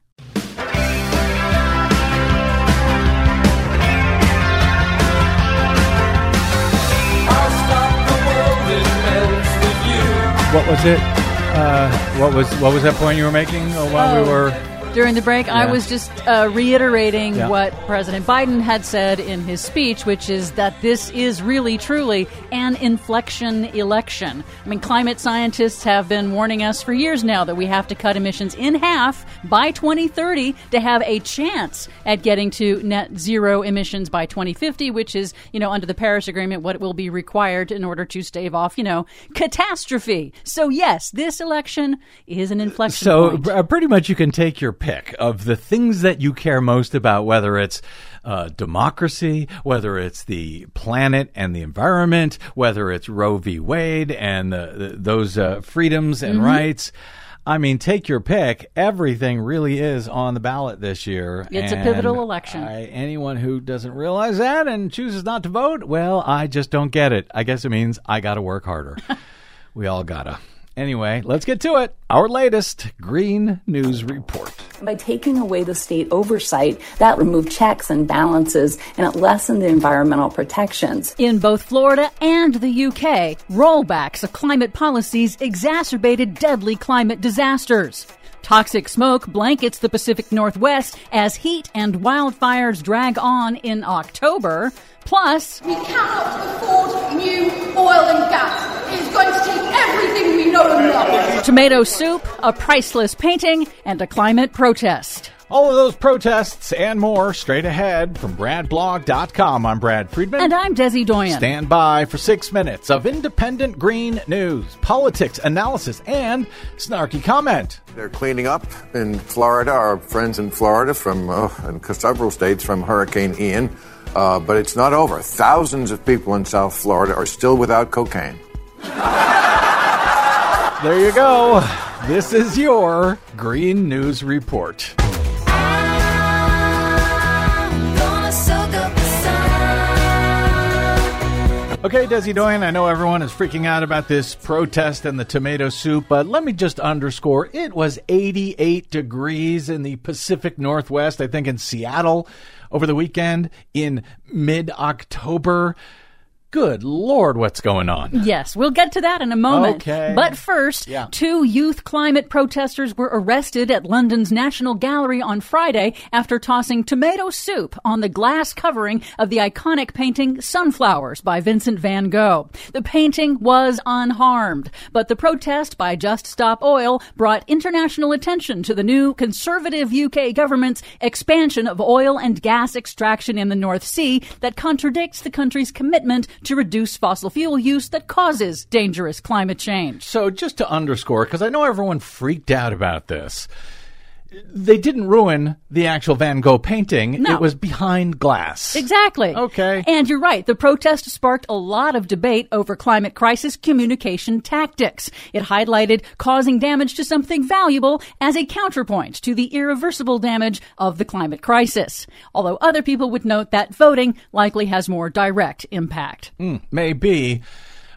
What was it? Uh, what was what was that point you were making while we Oh. were? During the break. I was just uh, reiterating Yeah. what President Biden had said in his speech, which is that this is really, truly an inflection election. I mean, climate scientists have been warning us for years now that we have to cut emissions in half by 2030 to have a chance at getting to net zero emissions by 2050, which is, you know, under the Paris Agreement, what will be required in order to stave off, you know, catastrophe. So, yes, this election is an inflection So point. uh, pretty much you can take your pick of the things that you care most about, whether it's uh, democracy, whether it's the planet and the environment, whether it's Roe v. Wade and the, the, those uh, freedoms and Mm-hmm. rights. I mean, take your pick. Everything really is on the ballot this year. It's a pivotal election. I, anyone who doesn't realize that and chooses not to vote, well, I just don't get it. I guess it means I got to work harder. we all gotta. Anyway, let's get to it. Our latest Green News Report. By taking away the state oversight, that removed checks and balances and it lessened the environmental protections. In both Florida and the UK, rollbacks of climate policies exacerbated deadly climate disasters. Toxic smoke blankets the Pacific Northwest as heat and wildfires drag on in October. Plus, We cannot afford new oil and gas. It is going to take everything we know and love. tomato soup, a priceless painting, and a climate protest. All of those protests and more straight ahead from BradBlog.com. I'm Brad Friedman. And I'm Desi Doyen. Stand by for six minutes of independent green news, politics, analysis, and snarky comment. They're cleaning up in Florida. Our friends in Florida from uh, and several states from Hurricane Ian, uh, but it's not over. Thousands of people in South Florida are still without cocaine. There you go. This is your Green News Report. Okay, Desi Doyen, I know everyone is freaking out about this protest and the tomato soup, but let me just underscore it was 88 degrees in the Pacific Northwest, I think in Seattle over the weekend in mid October. Good Lord, what's going on? Yes, we'll get to that in a moment. Okay. But first, Yeah. two youth climate protesters were arrested at London's National Gallery on Friday after tossing tomato soup on the glass covering of the iconic painting Sunflowers by Vincent van Gogh. The painting was unharmed, but the protest by Just Stop Oil brought international attention to the new conservative UK government's expansion of oil and gas extraction in the North Sea that contradicts the country's commitment to reduce fossil fuel use that causes dangerous climate change. So, just to underscore, because I know everyone freaked out about this, they didn't ruin the actual Van Gogh painting. No. It was behind glass. Exactly. Okay. And you're right. The protest sparked a lot of debate over climate crisis communication tactics. It highlighted causing damage to something valuable as a counterpoint to the irreversible damage of the climate crisis. Although other people would note that voting likely has more direct impact. Hmm, maybe.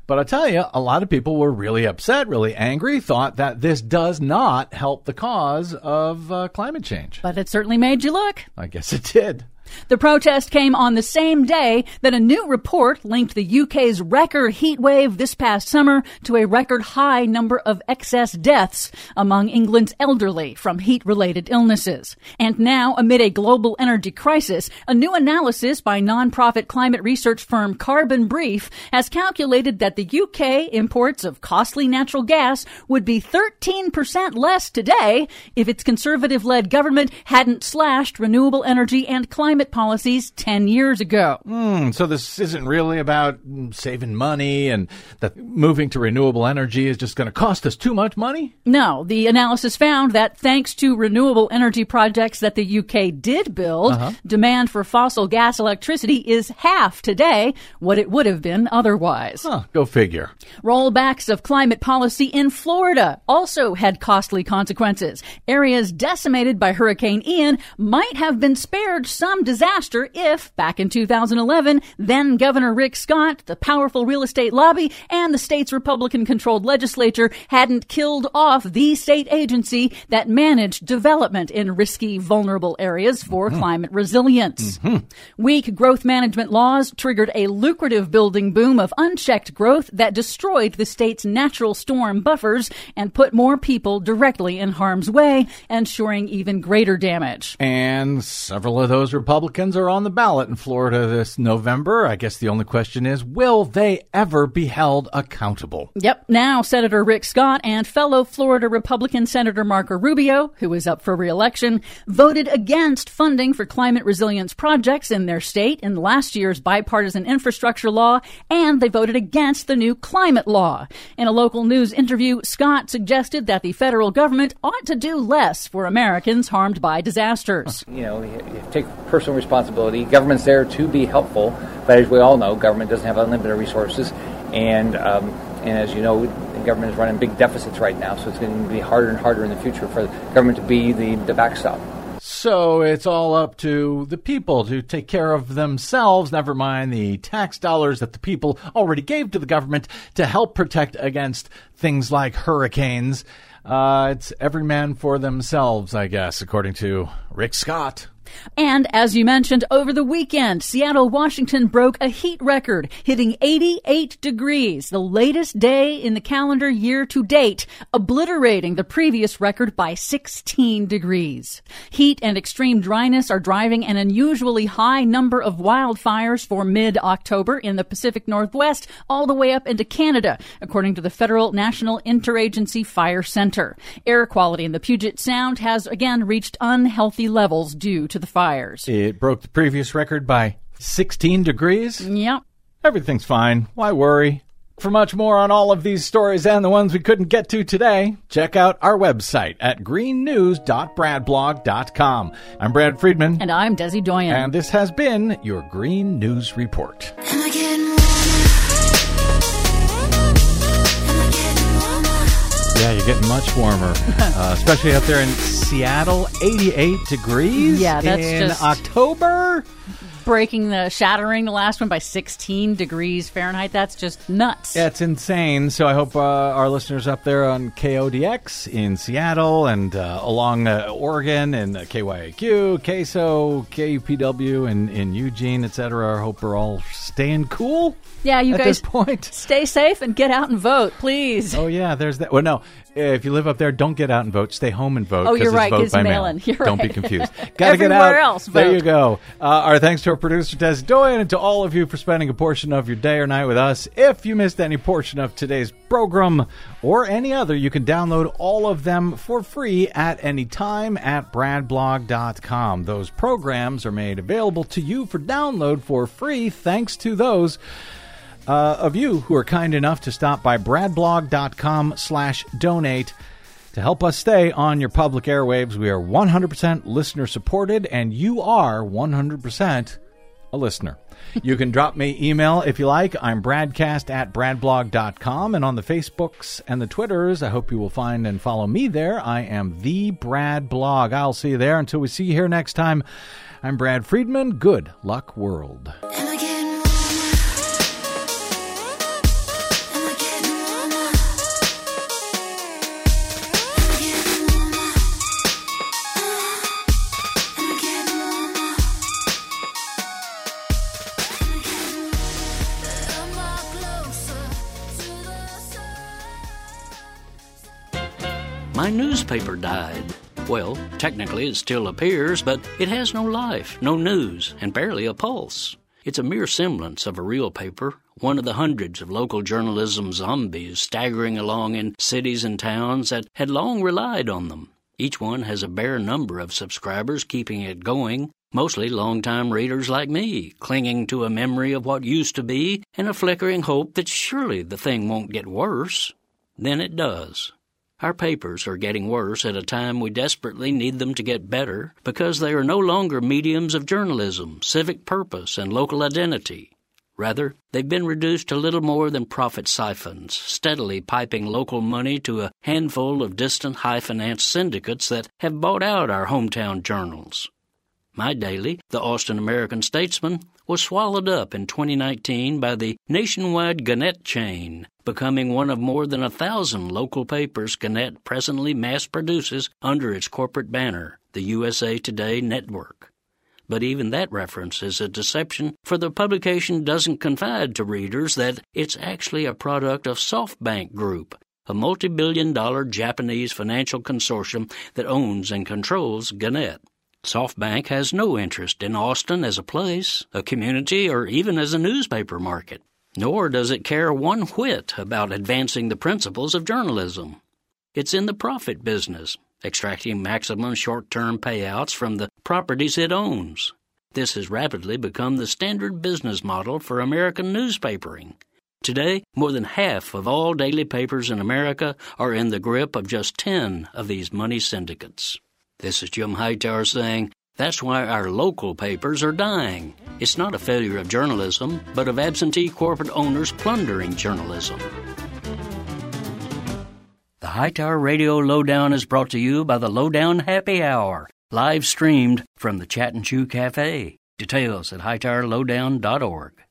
But I'll tell you, a lot of people were really upset, really angry, thought that this does not help the cause of uh, climate change. But it certainly made you look. I guess it did. The protest came on the same day that a new report linked the UK's record heat wave this past summer to a record high number of excess deaths among England's elderly from heat related illnesses. And now, amid a global energy crisis, a new analysis by nonprofit climate research firm Carbon Brief has calculated that the UK imports of costly natural gas would be 13% less today if its conservative led government hadn't slashed renewable energy and climate policies 10 years ago. Hmm, so this isn't really about mm, saving money and that moving to renewable energy is just going to cost us too much money? No, the analysis found that thanks to renewable energy projects that the UK did build, demand for fossil gas electricity is half today what it would have been otherwise. Huh, go figure. Rollbacks of climate policy in Florida also had costly consequences. Areas decimated by Hurricane Ian might have been spared some disaster if, back in 2011, then Governor Rick Scott, the powerful real estate lobby, and the state's Republican controlled legislature hadn't killed off the state agency that managed development in risky, vulnerable areas for Mm-hmm. climate resilience. Weak growth management laws triggered a lucrative building boom of unchecked growth that destroyed the state's natural storm buffers and put more people directly in harm's way, ensuring even greater damage. And several of those Republicans are on the ballot in Florida this November. I guess the only question is will they ever be held accountable? Yep. Now, Senator Rick Scott and fellow Florida Republican Senator Marco Rubio, who is up for reelection, voted against funding for climate resilience projects in their state in last year's bipartisan infrastructure law, and they voted against the new climate law. In a local news interview, Scott suggested that the federal government ought to do less for Americans harmed by disasters. You know, you you take personal responsibility. Government's there to be helpful, but as we all know, government doesn't have unlimited resources, and um, and as you know, the government is running big deficits right now. So it's going to be harder and harder in the future for the government to be the, the backstop. So it's all up to the people to take care of themselves, never mind the tax dollars that the people already gave to the government to help protect against things like hurricanes. Uh, it's every man for themselves, I guess, according to Rick Scott. And as you mentioned, over the weekend, Seattle, Washington broke a heat record, hitting 88 degrees, the latest day in the calendar year to date, obliterating the previous record by 16 degrees. Heat and extreme dryness are driving an unusually high number of wildfires for mid-October in the Pacific Northwest, all the way up into Canada, according to the Federal National Interagency Fire Center. Air quality in the Puget Sound has again reached unhealthy levels due to the fires. It broke the previous record by 16 degrees. Yep. Everything's fine. Why worry? For much more on all of these stories and the ones we couldn't get to today, check out our website at greennews.bradblog.com. I'm Brad Friedman. And I'm Desi Doyen. And this has been your Green News Report. Yeah, you're getting much warmer, uh, especially out there in Seattle. 88 degrees. Yeah, that's in just- October. Breaking the shattering the last one by 16 degrees Fahrenheit. That's just nuts. Yeah, it's insane. So I hope uh, our listeners up there on KODX in Seattle and uh, along uh, Oregon and KYAQ, KSO, KUPW, and in Eugene, etc. I hope we're all staying cool. Yeah, you at guys this point. stay safe and get out and vote, please. Oh yeah, there's that. Well, no, if you live up there, don't get out and vote. Stay home and vote. Oh, you're right, Vote by mail-in. You're Don't be confused. Gotta get out. Else, There vote. you go. Uh, our thanks to our producer Des Doyen and to all of you for spending a portion of your day or night with us. If you missed any portion of today's program or any other, you can download all of them for free at any time at bradblog.com. Those programs are made available to you for download for free thanks to those uh, of you who are kind enough to stop by bradblog.com slash donate to help us stay on your public airwaves. We are 100% listener supported, and you are 100% a listener. You can drop me email if you like. I'm bradcast at bradblog.com, and on the Facebooks and the Twitters, I hope you will find and follow me there. I am the Brad Blog. I'll see you there. Until we see you here next time, I'm Brad Friedman. Good luck, world. My newspaper died. Well, technically it still appears, but it has no life, no news, and barely a pulse. It's a mere semblance of a real paper, one of the hundreds of local journalism zombies staggering along in cities and towns that had long relied on them. Each one has a bare number of subscribers keeping it going, mostly longtime readers like me, clinging to a memory of what used to be and a flickering hope that surely the thing won't get worse. Then it does. Our papers are getting worse at a time we desperately need them to get better because they are no longer mediums of journalism, civic purpose, and local identity. Rather, they've been reduced to little more than profit siphons, steadily piping local money to a handful of distant high finance syndicates that have bought out our hometown journals. My daily, the Austin American Statesman, was swallowed up in 2019 by the nationwide Gannett chain, becoming one of more than a thousand local papers Gannett presently mass produces under its corporate banner, the USA Today Network. But even that reference is a deception, for the publication doesn't confide to readers that it's actually a product of SoftBank Group, a multi billion dollar Japanese financial consortium that owns and controls Gannett. SoftBank has no interest in Austin as a place, a community, or even as a newspaper market. Nor does it care one whit about advancing the principles of journalism. It's in the profit business, extracting maximum short term payouts from the properties it owns. This has rapidly become the standard business model for American newspapering. Today, more than half of all daily papers in America are in the grip of just 10 of these money syndicates. This is Jim Hightower saying, that's why our local papers are dying. It's not a failure of journalism, but of absentee corporate owners plundering journalism. The Hightower Radio Lowdown is brought to you by the Lowdown Happy Hour, live streamed from the Chat and Chew Cafe. Details at hightowerlowdown.org.